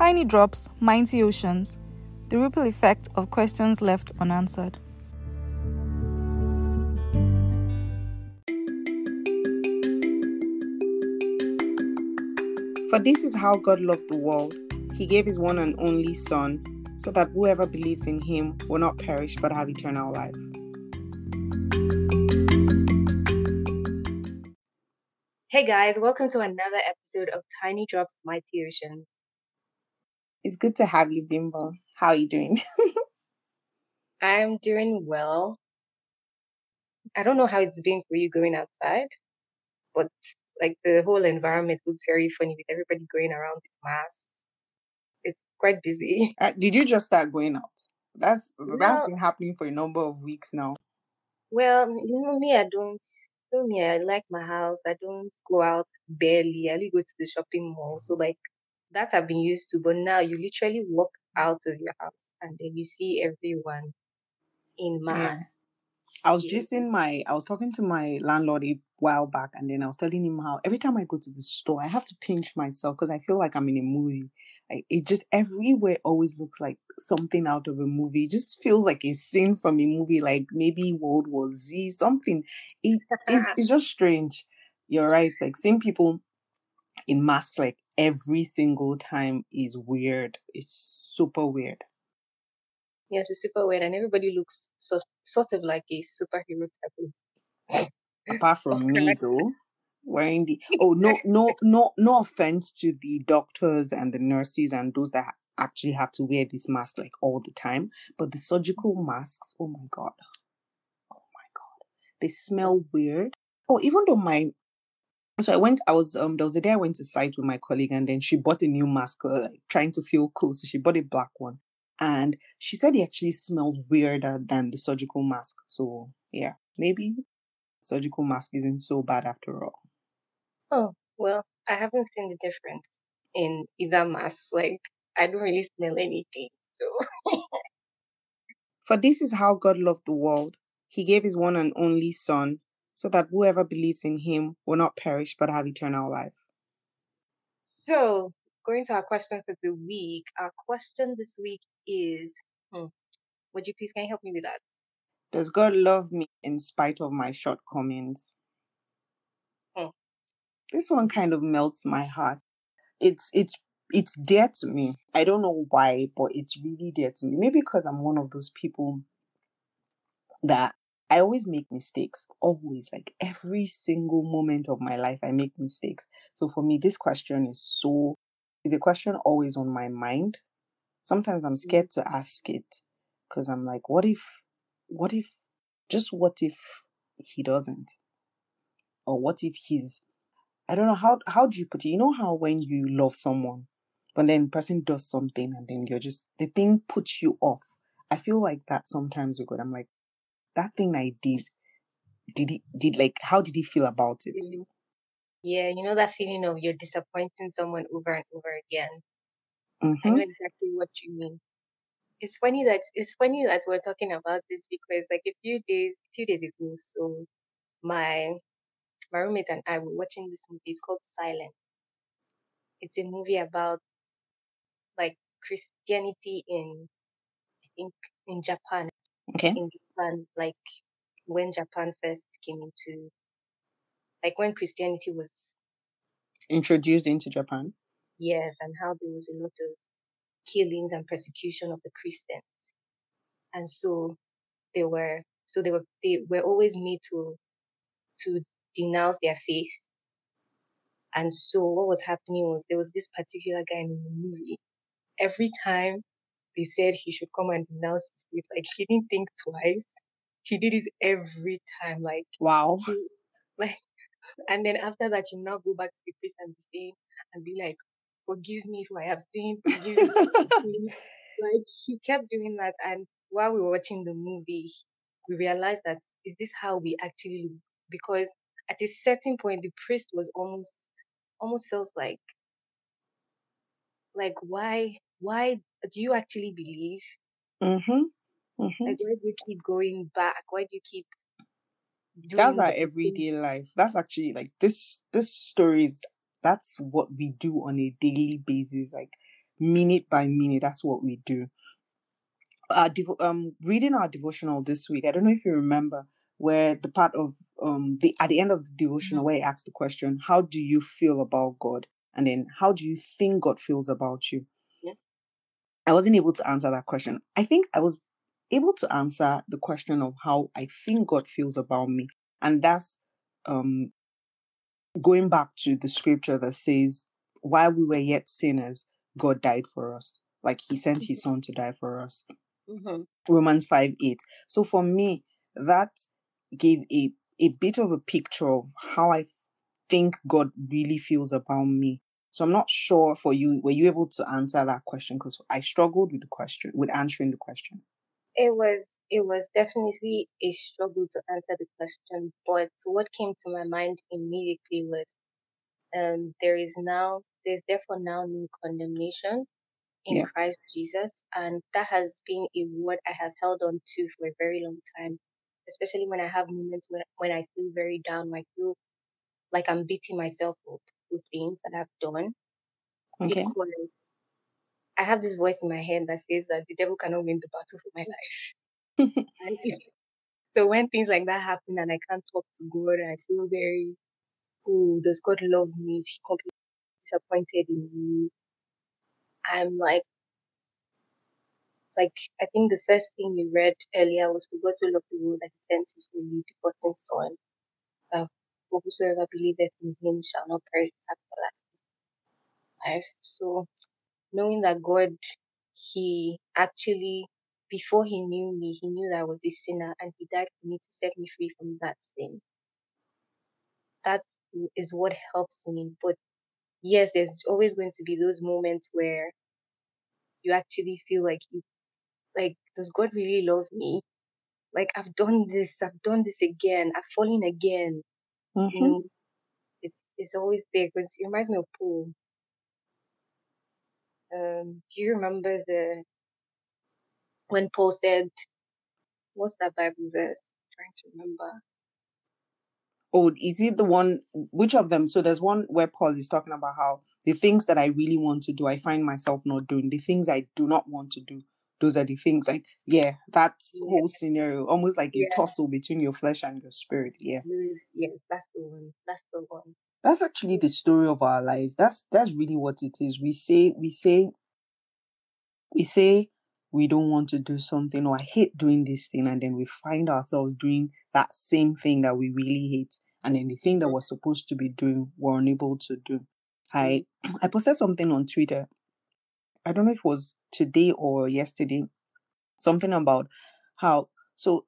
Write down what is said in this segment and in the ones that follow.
Tiny drops, mighty oceans. The ripple effect of questions left unanswered. For this is how God loved the world. He gave his one and only Son, so that whoever believes in him will not perish but have eternal life. Hey guys, welcome to another episode of Tiny Drops Mighty Oceans. It's good to have you, Bimbo. How are you doing? I'm doing well. I don't know how it's been for you going outside, but like the whole environment looks very funny with everybody going around with masks. It's quite busy. Uh, did you just start going out? That's that's been happening for a number of weeks now. well, you know me, I don't. You know me, I like my house. I don't go out barely. I only go to the shopping mall. So like that I've been used to. But now you literally walk out of your house and then you see everyone in Yeah. mass. I was Yeah. just in my I was talking to my landlord a while back and then I was telling him how every time I go to the store I have to pinch myself because I feel like I'm in a movie. Like it just everywhere always looks like something out of a movie. It just feels like a scene from a movie, like maybe World War Z, something. It is it's just strange. You're right. Like seeing people in masks like every single time is weird. It's super weird. Yes, it's super weird, and everybody looks so, sort of like a superhero type apart from me though wearing the oh no no no no offense to the doctors and the nurses and those that actually have to wear this mask like all the time but the surgical masks oh my god oh my god they smell weird oh even though my so I went, I was, um, there was a day I went to site with my colleague and then she bought a new mask, uh, like trying to feel cool. So she bought a black one and she said it actually smells weirder than the surgical mask. So yeah, maybe surgical mask isn't so bad after all. Oh, well, I haven't seen the difference in either mask. Like, I don't really smell anything. So, For this is how God loved the world. He gave his one and only Son, so that whoever believes in him will not perish but have eternal life. so going to our question for the week. Our question this week is, hmm, would you please can you help me with that? Does God love me in spite of my shortcomings? Hmm. This one kind of melts my heart. It's it's it's dear to me. I don't know why, but it's really dear to me. Maybe because I'm one of those people that I always make mistakes. Always, like every single moment of my life, I make mistakes. So for me, this question is so is a question always on my mind. Sometimes I'm Mm. scared to ask it because I'm like, what if, what if, just what if he doesn't, or what if he's, I don't know how how do you put it? You know how when you love someone, but then the person does something and then you're just the thing puts you off. I feel like that sometimes with God. I'm like, that thing I did, did he did like how did he feel about it? Mhm. Yeah, you know that feeling of you're disappointing someone over and over again. I Mm-hmm. know exactly what you mean. It's funny that it's funny that we're talking about this because like a few days a few days ago, so my my roommate and I were watching this movie. It's called Silence. It's a movie about like Christianity in I think in Japan. Okay. In Japan, like when Japan first came into like when Christianity was Introduced into Japan. yes, and how there was a lot of killings and persecution of the Christians. And so they were so they were they were always made to to denounce their faith. And so what was happening was there was this particular guy in the movie. Every time they said he should come and denounce his faith, like he didn't think twice. He did it every time, like Wow. he like and then after that you now go back to the priest and be saying and be like, Forgive me if I have sinned, forgive me I have sinned. Like he kept doing that and while we were watching the movie, we realized that is this how we actually look? Because at a certain point the priest was almost almost felt like like why why do you actually believe? mm-hmm. Mm-hmm. Like why do you keep going back? Why do you keep That's our everyday life. That's actually like this this story is that's what we do on a daily basis. Like minute by minute. That's what we do. Our devo- um, reading our devotional this week. I don't know if you remember where the part of um the at the end of the devotional where he asked the question, "How do you feel about God?" and then "How do you think God feels about you?" I wasn't able to answer that question. I think I was able to answer the question of how I think God feels about me, and that's um going back to the scripture that says, while we were yet sinners, God died for us. Like he sent his son to die for us. Mm-hmm. Romans 5 8. So for me, that gave a, a bit of a picture of how I think God really feels about me. So I'm not sure for you, were you able to answer that question? Because I struggled with the question, with answering the question. It was it was definitely a struggle to answer the question, but what came to my mind immediately was um there is now there's therefore now no condemnation in Yeah. Christ Jesus and that has been a word I have held on to for a very long time. Especially when I have moments when when I feel very down, when I feel like I'm beating myself up things that I've done Okay. because I have this voice in my head that says that the devil cannot win the battle for my life. And so when things like that happen and I can't talk to God, I feel very, oh, does God love me? Is he completely disappointed in me? I'm like, like I think the first thing you read earlier was for God so loved the world that he sent his only begotten son, for whosoever believeth in him shall not perish have everlasting life. So knowing that God, he actually before he knew me, he knew that I was a sinner and he died for me to set me free from that sin. That is what helps me. But yes, there's always going to be those moments where you actually feel like you like does God really love me? Like I've done this, I've done this again, I've fallen again. You Mhm. know, it's it's always there because it reminds me of Paul. Um, do you remember the when Paul said, "What's that Bible verse?" I'm trying to remember. Oh, is it the one? Which of them? So there's one where Paul is talking about how the things that I really want to do, I find myself not doing. The things I do not want to do, those are the things. Like, yeah, that Yeah. whole scenario, almost like a tussle between your flesh and your spirit. Yeah, Mm, Yes, that's the one. That's the one. that's actually the story of our lives. That's that's really what it is. We say we say we say we don't want to do something or I hate doing this thing, and then we find ourselves doing that same thing that we really hate, and then the thing that we're supposed to be doing, we're unable to do. I I posted something on Twitter. I don't know if it was today or yesterday, something about how so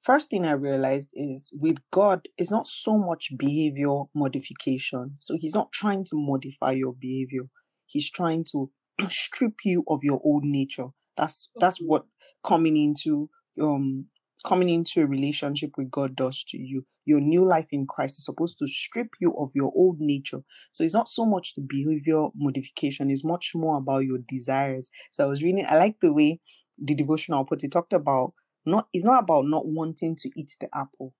first thing I realized is with God, it's not so much behavior modification. So he's not trying to modify your behavior. He's trying to strip you of your old nature. That's that's what coming into um coming into a relationship with God does to you. Your new life in Christ is supposed to strip you of your old nature. So it's not so much the behavior modification, it's much more about your desires. So I was reading, I like the way the devotional put it talked about not it's not about not wanting to eat the apple,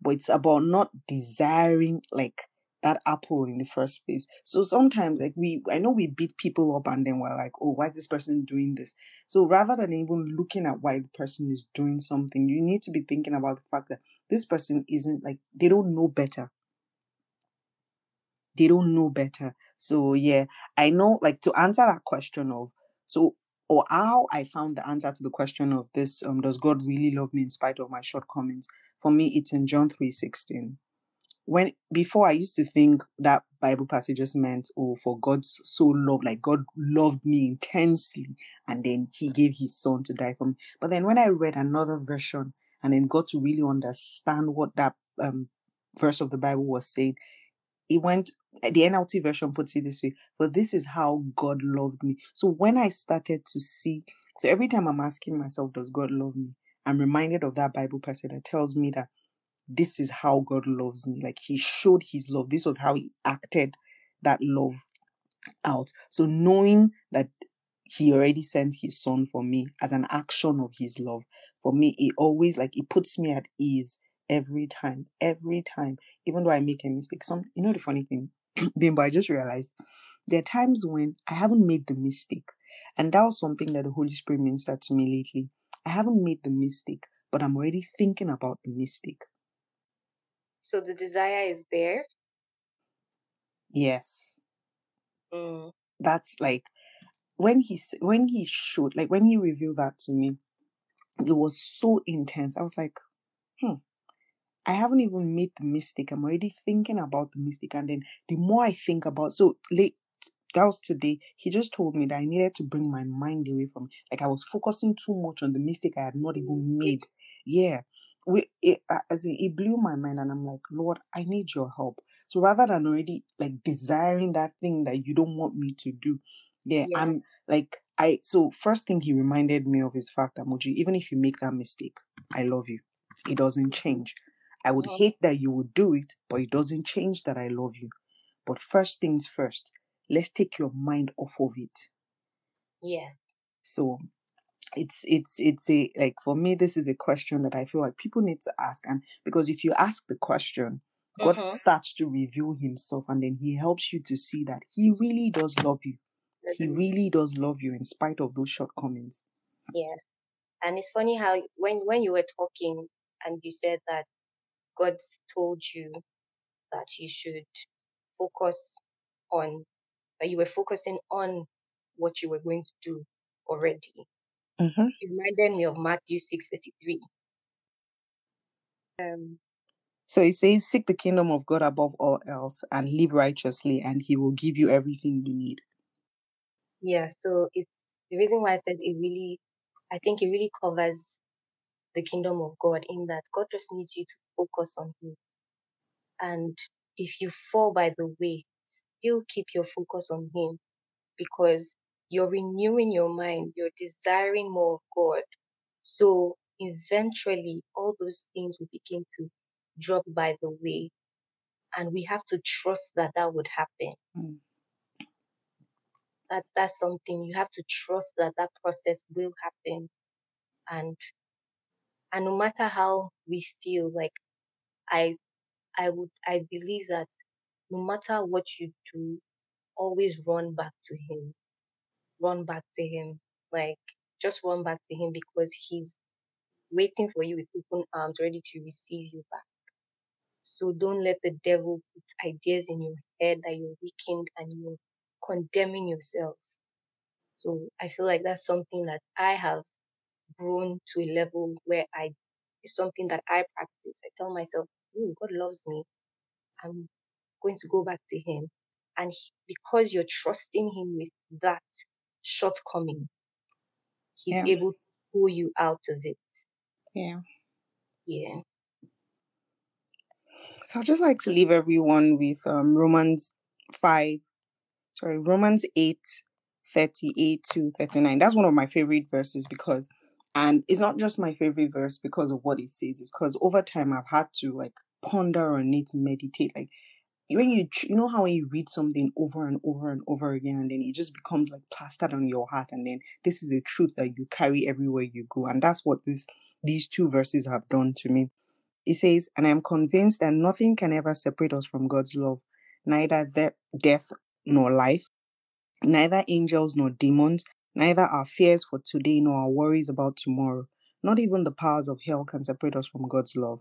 but it's about not desiring like that apple in the first place. So sometimes like we I know we beat people up and then we're like, oh, why is this person doing this? So rather than even looking at why the person is doing something, you need to be thinking about the fact that this person isn't like they don't know better. They don't know better. So yeah, I know like to answer that question of so or how I found the answer to the question of this um does God really love me in spite of my shortcomings? For me, it's in John three sixteen. When before I used to think that Bible passage just meant oh for God so loved like God loved me intensely and then He gave His Son to die for me. But then when I read another version and then got to really understand what that um verse of the Bible was saying, it went the NLT version puts it this way, but this is how God loved me. So when I started to see, so every time I'm asking myself, does God love me? I'm reminded of that Bible passage that tells me that this is how God loves me. Like he showed his love. This was how he acted that love out. So knowing that he already sent his son for me as an action of his love, for me, it always like it puts me at ease every time, every time, even though I make a mistake. Some, you know, the funny thing, Bimbo, I just realized there are times when I haven't made the mistake. And that was something that the Holy Spirit ministered to me lately. I haven't made the mistake, but I'm already thinking about the mistake. So the desire is there. Yes. Mm. That's like when he when he showed like when he revealed that to me, it was so intense. I was like, hmm. I haven't even made the mistake. I'm already thinking about the mistake. And then the more I think about so late that was today, he just told me that I needed to bring my mind away from like I was focusing too much on the mistake I had not even made. Yeah. We, it, as in, it blew my mind, and I'm like, Lord, I need your help. So rather than already like desiring that thing that you don't want me to do, yeah, Yeah. I'm like, I so first thing he reminded me of is fact that Moji, even if you make that mistake, I love you. It doesn't change. I would Mhm. hate that you would do it, but it doesn't change that I love you. But first things first, let's take your mind off of it. Yes. So it's it's it's a like for me this is a question that I feel like people need to ask and because if you ask the question God Mhm. starts to reveal himself and then he helps you to see that he really does love you. He really does love you in spite of those shortcomings. Yes. And it's funny how when when you were talking and you said that God told you that you should focus on that you were focusing on what you were going to do already. Mhm. It reminded me of Matthew six thirty three. Um So it says, Seek the kingdom of God above all else and live righteously, and he will give you everything you need. Yeah, so it's the reason why I said it really I think it really covers the kingdom of God in that God just needs you to focus on him. And if you fall by the way, still keep your focus on him because you're renewing your mind, you're desiring more of God. So eventually, all those things will begin to drop by the way, and we have to trust that that would happen. Mm. That that's something you have to trust that that process will happen, and and no matter how we feel, like I I would I believe that no matter what you do, always run back to Him. Run back to Him. Like just run back to Him because He's waiting for you with open arms, ready to receive you back. So don't let the devil put ideas in your head that you're weakened and you're condemning yourself. So I feel like that's something that I have grown to a level where I it's something that I practice. I tell myself, oh, God loves me. I'm going to go back to Him. And he, because you're trusting Him with that shortcoming, He's Yeah. able to pull you out of it. Yeah. Yeah. So I'd just like to leave everyone with um, Romans 5, sorry, Romans 8, 38 to 39. That's one of my favorite verses because, and it's not just my favorite verse because of what it says, it's because over time I've had to like ponder on it, meditate. Like when you, you know how when you read something over and over and over again and then it just becomes like plastered on your heart and then this is a truth that you carry everywhere you go. And that's what this, these two verses have done to me. It says, And I am convinced that nothing can ever separate us from God's love, neither de- death nor life, neither angels nor demons, neither our fears for today nor our worries about tomorrow. Not even the powers of hell can separate us from God's love.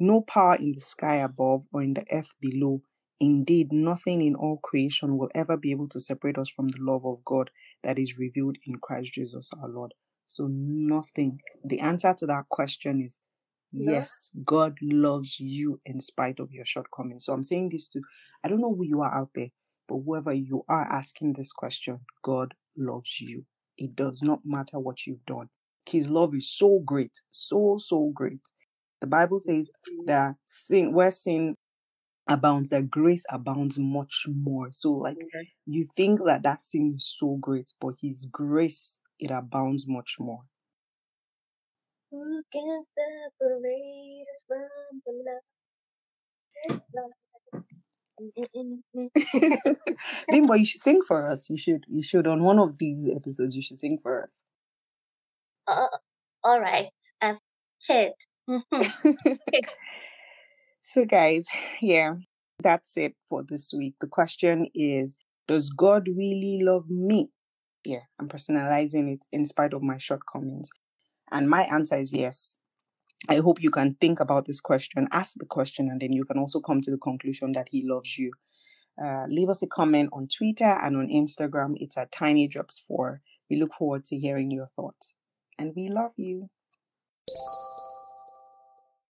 No power in the sky above or in the earth below. Indeed, nothing in all creation will ever be able to separate us from the love of God that is revealed in Christ Jesus our Lord. So, nothing. The answer to that question is. Yes, God loves you in spite of your shortcomings. So I'm saying this to, I don't know who you are out there, but whoever you are asking this question, God loves you. It does not matter what you've done. His love is so great, so, so great. The Bible says that sin, where sin abounds, that grace abounds much more. So, like, Okay. you think that that sin is so great, but His grace, it abounds much more. Who can separate us from the love? Bimbo, you should sing for us. You should, you should on one of these episodes. You should sing for us. Uh, all right, I've heard. So, guys, yeah, That's it for this week. The question is Does God really love me? Yeah, I'm personalizing it in spite of my shortcomings. And my answer is yes. I hope you can think about this question, ask the question, and then you can also come to the conclusion that He loves you. Uh, leave us a comment on Twitter and on Instagram. It's at Tiny Drops 4. We look forward to hearing your thoughts. And we love you.